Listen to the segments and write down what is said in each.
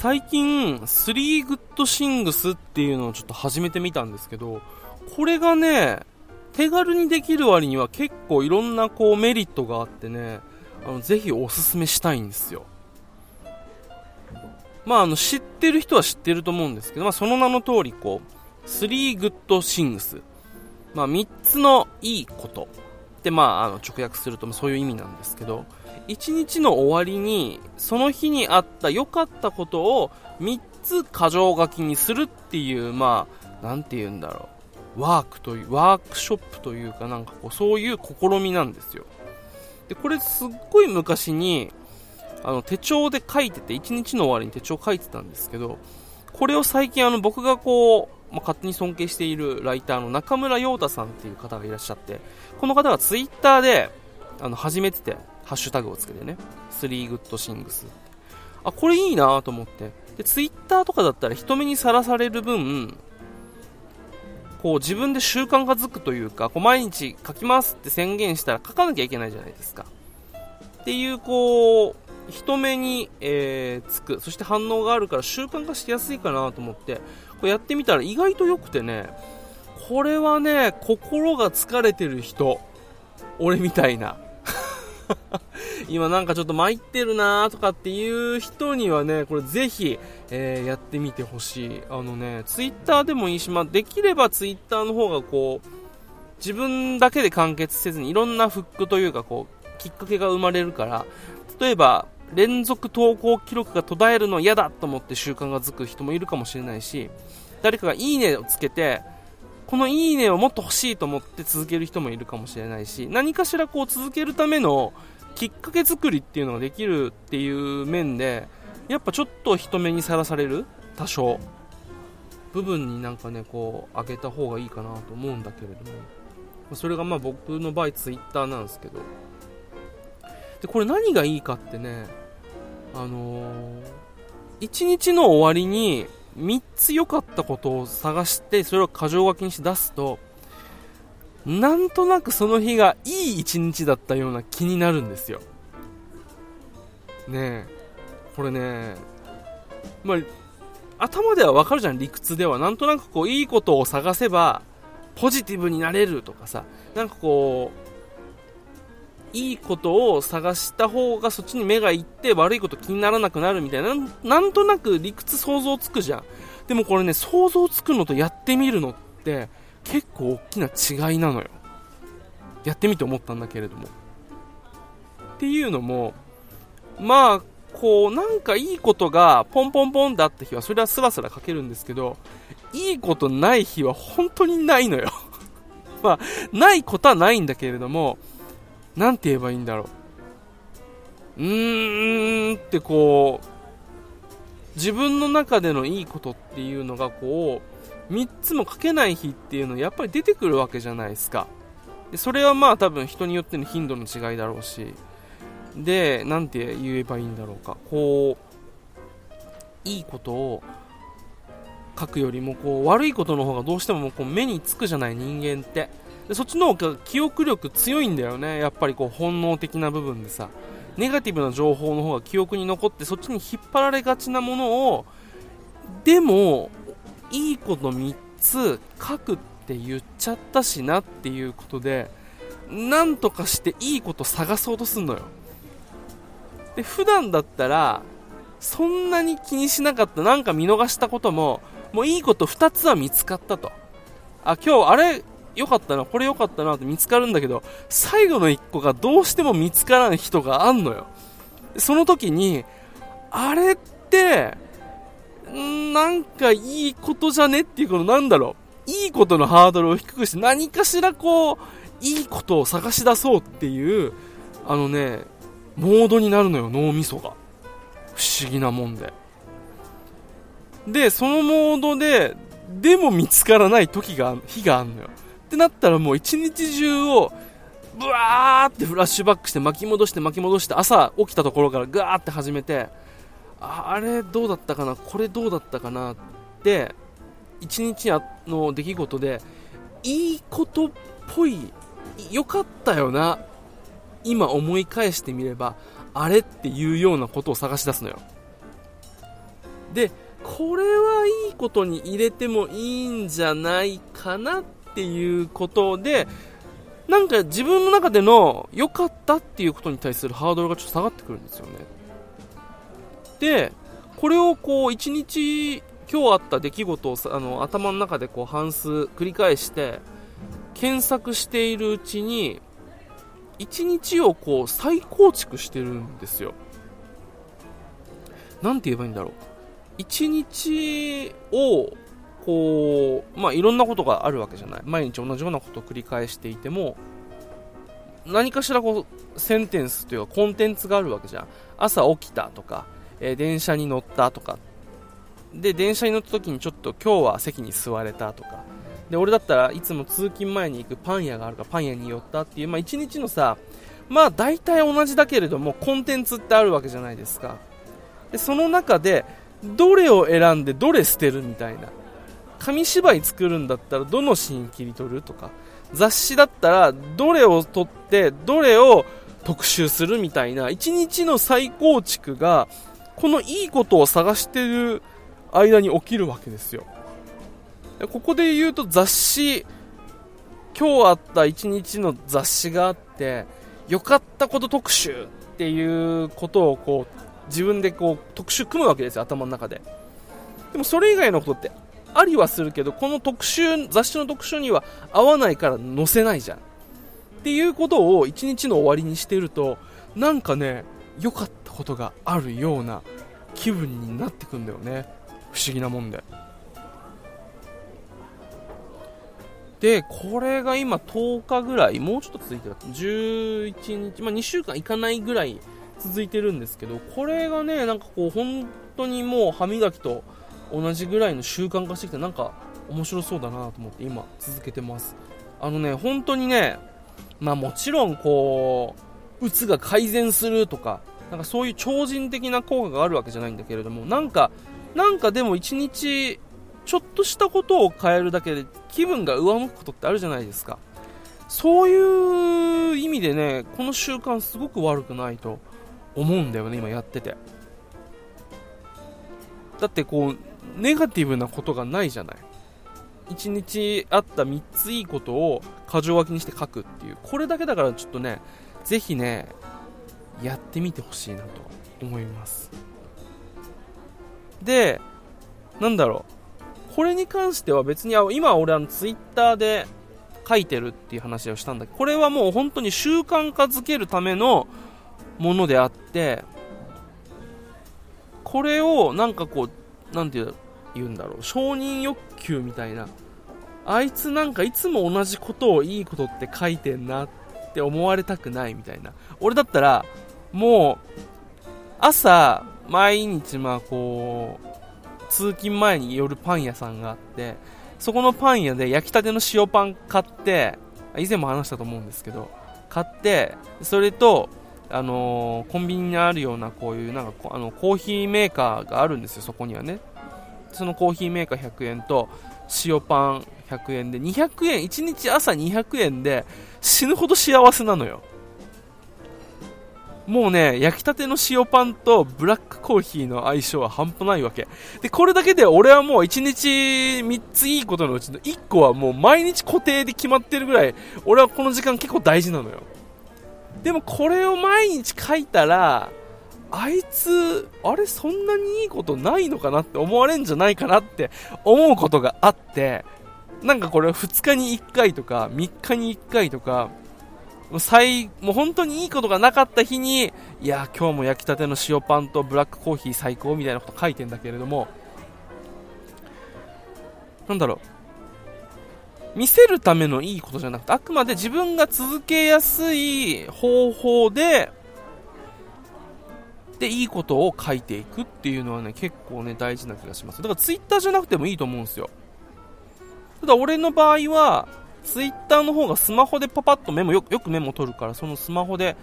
最近、3グッドシングスっていうのをちょっと始めてみたんですけど、これがね、手軽にできる割には結構いろんなこうメリットがあってね、あの、ぜひおすすめしたいんですよ。まあ、あの、知ってる人は知ってると思うんですけど、まあ、その名の通り、こう、3 good things。まあ、3つのいいことってまあ、あの直訳するとそういう意味なんですけど1日の終わりにその日にあった良かったことを3つ箇条書きにするっていうまあなんて言うんだろう。ワークというワークショップというかなんかこうそういう試みなんですよ。でこれすっごい昔にあの手帳で書いてて1日の終わりに手帳書いてたんですけどこれを最近あの僕がこうまあ、勝手に尊敬しているライターの中村陽太さんっていう方がいらっしゃって、この方がツイッターで、あの、始めてて、ハッシュタグをつけてね、3 good things あ、これいいなと思って。で、ツイッターとかだったら人目にさらされる分、こう自分で習慣がづくというか、こう毎日書きますって宣言したら書かなきゃいけないじゃないですか。っていう、こう、人目に、えー、つく、そして反応があるから習慣化しやすいかなと思って、これやってみたら意外と良くてね、これはね、心が疲れてる人、俺みたいな。今なんかちょっと参ってるなーとかっていう人にはね、これぜひ、えー、やってみてほしい。あのね、ツイッターでもいいし、まあ、できればツイッターの方がこう、自分だけで完結せずにいろんなフックというかこう、きっかけが生まれるから、例えば、連続投稿記録が途絶えるの嫌だと思って習慣がつく人もいるかもしれないし、誰かがいいねをつけて、このいいねをもっと欲しいと思って続ける人もいるかもしれないし、何かしらこう続けるためのきっかけ作りっていうのができるっていう面で、やっぱちょっと人目にさらされる多少部分になんかねこう上げた方がいいかなと思うんだけれどもそれがまあ僕の場合ツイッターなんですけど。でこれ何がいいかってねあのー、1日の終わりに3つ良かったことを探して、それを箇条書きにして出すと、なんとなくその日がいい一日だったような気になるんですよ。ねえ。これね、まあ、頭ではわかるじゃん、理屈では。なんとなくこう、いいことを探せば、ポジティブになれるとかさ、なんかこう、いいことを探した方がそっちに目がいって悪いこと気にならなくなるみたいな、なんとなく理屈想像つくじゃん。でもこれね、想像つくのとやってみるのって結構大きな違いなのよ。やってみて思ったんだけれども。っていうのも、まあ、こう、なんかいいことがポンポンポンってあった日は、それはスラスラ書けるんですけど、いいことない日は本当にないのよ。まあ、ないことはないんだけれども、なんて言えばいいんだろう。うーんってこう、自分の中でのいいことっていうのがこう、3つも書けない日っていうのやっぱり出てくるわけじゃないですか。でそれはまあ多分人によっての頻度の違いだろうし、で、なんて言えばいいんだろうか。こう、いいことを書くよりもこう悪いことの方がどうしてもこう目につくじゃない人間って。でそっちの方が記憶力強いんだよね。やっぱりこう本能的な部分でさ。ネガティブな情報の方が記憶に残ってそっちに引っ張られがちなものをでもいいこと3つ書くって言っちゃったしなっていうことでなんとかしていいこと探そうとすんのよ。で普段だったらそんなに気にしなかったなんか見逃したことももういいこと2つは見つかったと。あ今日あれ良かったな、これ良かったなって見つかるんだけど、最後の1個がどうしても見つからん人があんのよ。その時に、あれって、なんかいいことじゃねっていうこのなんだろう。いいことのハードルを低くして何かしらこう、いいことを探し出そうっていう、あのね、モードになるのよ、脳みそが。不思議なもんで。で、そのモードで、でも見つからない時が、日があんのよ。ってなったらもう一日中を、ブワーってフラッシュバックして巻き戻して巻き戻して朝起きたところからガーって始めて、あれどうだったかな？これどうだったかな？って一日の出来事でいいことっぽい良かったよな？今思い返してみればあれっていうようなことを探し出すのよ。でこれはいいことに入れてもいいんじゃないかな？っていうことでなんか自分の中での良かったっていうことに対するハードルがちょっと下がってくるんですよね。でこれをこう一日今日あった出来事をあの頭の中でこう半数繰り返して検索しているうちに一日をこう再構築してるんですよ。なんて言えばいいんだろう。一日をこう、まあ、いろんなことがあるわけじゃない。毎日同じようなことを繰り返していても何かしらこうセンテンスというかコンテンツがあるわけじゃん。朝起きたとか、えー、電車に乗ったとか。で電車に乗った時にちょっと今日は席に座れたとか。で俺だったらいつも通勤前に行くパン屋があるかパン屋に寄ったっていう、まあ、一日のさまあ大体同じだけれどもコンテンツってあるわけじゃないですか。でその中でどれを選んでどれ捨てるみたいな。紙芝居作るんだったらどのシーン切り取るとか雑誌だったらどれを撮ってどれを特集するみたいな一日の再構築がこのいいことを探してる間に起きるわけですよ。ここで言うと雑誌今日あった一日の雑誌があって良かったこと特集っていうことをこう自分でこう特集組むわけですよ頭の中で。でもそれ以外のことってありはするけどこの特集雑誌の特集には合わないから載せないじゃん。っていうことを一日の終わりにしてるとなんかね良かったことがあるような気分になってくんだよね。不思議なもんで。でこれが今10日ぐらいもうちょっと続いてた11日、まあ、2週間いかないぐらい続いてるんですけどこれがねなんかこう本当にもう歯磨きと同じぐらいの習慣化してきてなんか面白そうだなと思って今続けてます。あのね本当にねまあもちろんこううつが改善するとかなんかそういう超人的な効果があるわけじゃないんだけれどもなんかなんかでも一日ちょっとしたことを変えるだけで気分が上向くことってあるじゃないですか。そういう意味でねこの習慣すごく悪くないと思うんだよね今やってて。だってこうネガティブなことがないじゃない。1日あった3ついいことを箇条書きにして書くっていう。これだけだからちょっとねぜひねやってみてほしいなと思います。でなんだろう。これに関しては別に今俺あのツイッターで書いてるっていう話をしたんだけどこれはもう本当に習慣化づけるためのものであってこれをなんかこうなんて言うんだろう。承認欲求みたいな。あいつなんかいつも同じことをいいことって書いてんなって思われたくないみたいな。俺だったらもう朝毎日まあこう通勤前に寄るパン屋さんがあってそこのパン屋で焼きたての塩パン買って以前も話したと思うんですけど買ってそれとあのー、コンビニにあるようなこういうなんかあのコーヒーメーカーがあるんですよ、そこにはね。そのコーヒーメーカー100円と塩パン100円で200円、1日朝200円で死ぬほど幸せなのよ。もうね、焼きたての塩パンとブラックコーヒーの相性は半端ないわけ。で、これだけで俺はもう1日3ついいことのうちの1個はもう毎日固定で決まってるぐらい、俺はこの時間結構大事なのよ。でもこれを毎日書いたら、あいつ、あれそんなにいいことないのかなって思われんじゃないかなって思うことがあって、なんかこれ2日に1回とか3日に1回とか、もう最、もう本当にいいことがなかった日に、いや、今日も焼きたての塩パンとブラックコーヒー最高みたいなこと書いてんだけれども、なんだろう、見せるためのいいことじゃなくて、あくまで自分が続けやすい方法で、で、いいことを書いていくっていうのはね、結構ね、大事な気がします。だからツイッターじゃなくてもいいと思うんですよ。ただ俺の場合は、ツイッターの方がスマホでパパッとメモよ、よくメモ取るから、そのスマホで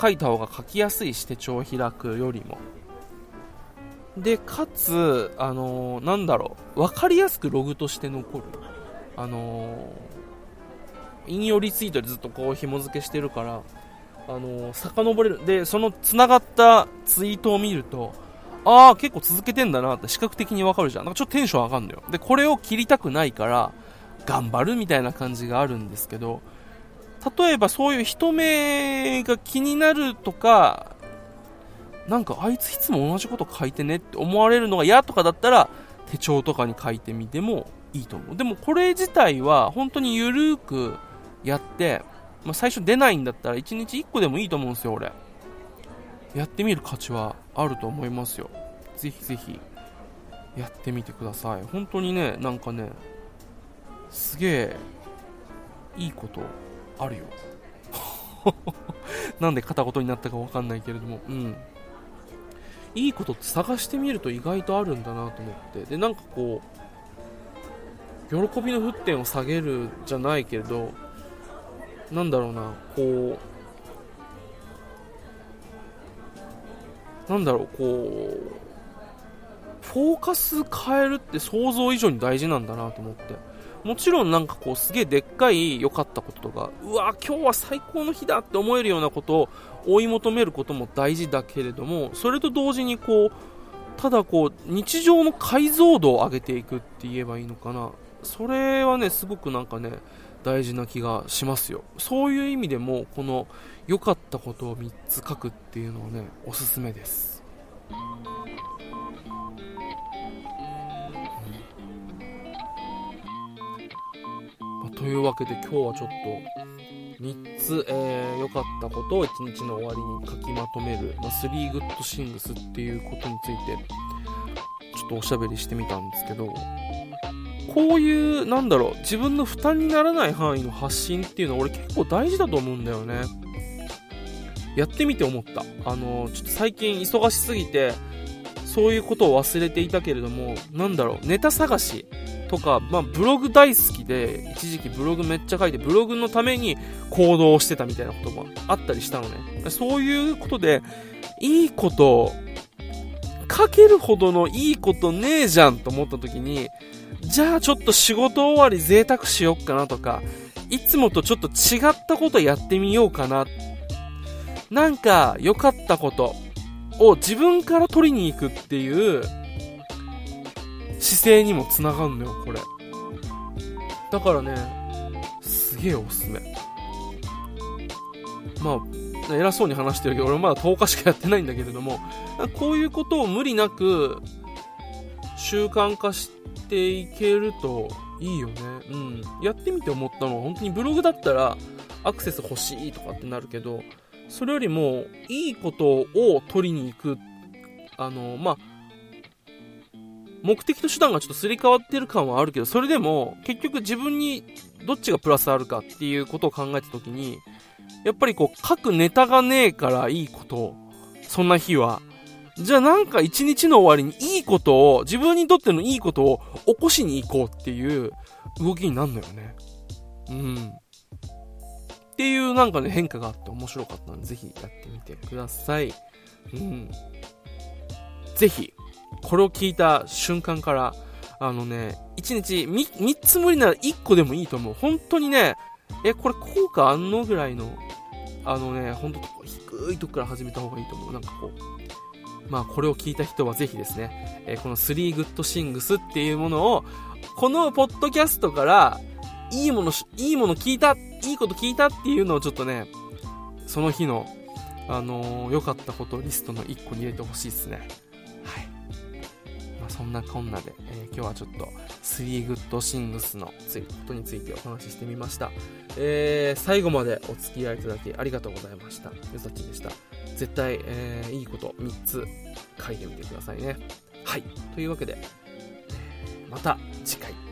書いた方が書きやすいし、手帳を開くよりも。で、かつ、あのー、なんだろう、わかりやすくログとして残る。あのー、引用リツイートでずっとこう紐付けしてるから、あのー、遡れる。で、その繋がったツイートを見ると、ああ、結構続けてんだなって視覚的にわかるじゃん。なんかちょっとテンション上がるのよ。で、これを切りたくないから、頑張るみたいな感じがあるんですけど、例えばそういう人目が気になるとか、なんかあいついつも同じこと書いてねって思われるのが嫌とかだったら、手帳とかに書いてみてもいいと思う。でもこれ自体は本当にゆるーくやって、まあ、最初出ないんだったら1日1個でもいいと思うんですよ、俺。やってみる価値はあると思いますよ。ぜひぜひやってみてください。本当にね、なんかね、すげえいいことあるよ。なんで片言になったかわかんないけれども、うん。いいことって探してみると意外とあるんだなと思って。で、なんかこう、喜びの沸点を下げるじゃないけれど、なんだろうな、こう、なんだろう、こう、フォーカス変えるって想像以上に大事なんだなと思って。もちろんなんかこうすげえでっかい良かったこととか、うわ、今日は最高の日だって思えるようなことを追い求めることも大事だけれども、それと同時にこう、ただこう、日常の解像度を上げていくって言えばいいのかな。それはね、すごくなんかね、大事な気がしますよ。そういう意味でも、この良かったことを3つ書くっていうのはね、おすすめです。というわけで今日はちょっと3つ良、えー、かったことを1日の終わりに書きまとめる、まあ、3グッドシングスっていうことについてちょっとおしゃべりしてみたんですけどこういう、なんだろう、自分の負担にならない範囲の発信っていうのは俺結構大事だと思うんだよね。やってみて思った。あの、ちょっと最近忙しすぎて、そういうことを忘れていたけれども、なんだろう、ネタ探しとか、まあ、ブログ大好きで、一時期ブログめっちゃ書いて、ブログのために行動してたみたいなこともあったりしたのね。そういうことで、いいこと、書けるほどのいいことねえじゃんと思った時に、じゃあちょっと仕事終わり贅沢しよっかなとか、いつもとちょっと違ったことやってみようかな。なんか良かったことを自分から取りに行くっていう姿勢にもつながるのよ、これ。だからね、すげえおすすめ。まあ、偉そうに話してるけど、俺まだ10日しかやってないんだけれども、こういうことを無理なく習慣化していけるといいよね。うん。やってみて思ったのは、本当にブログだったらアクセス欲しいとかってなるけど、それよりもいいことを取りに行く、あの、まあ、目的と手段がちょっとすり替わってる感はあるけど、それでも結局自分にどっちがプラスあるかっていうことを考えたときに、やっぱりこう書くネタがねえからいいこと、そんな日はじゃあなんか一日の終わりにいいことを、自分にとってのいいことを起こしに行こうっていう動きになるのよね。うん。っていうなんかね変化があって面白かったので、ぜひやってみてください。うん。ぜひ、これを聞いた瞬間から、あのね、1日 3, 3つ無理なら1個でもいいと思う。本当にね、え、これ効果あんのぐらいの、あのね、ほんと低いとこから始めた方がいいと思う。なんかこう、まあ、これを聞いた人はぜひですね、えー、この3 Good Things っていうものを、このポッドキャストから、いいもの、いいもの聞いた、いいこと聞いたっていうのをちょっとね、その日の、あのー、良かったことリストの1個に入れてほしいですね。はい。まあ、そんなこんなで、えー、今日はちょっと、3 Good Things のついことについてお話ししてみました。えー、最後までお付き合いいただきありがとうございました。ゆさちでした。絶対、えー、いいこと3つ書いてみてくださいね。はい。というわけで、また次回。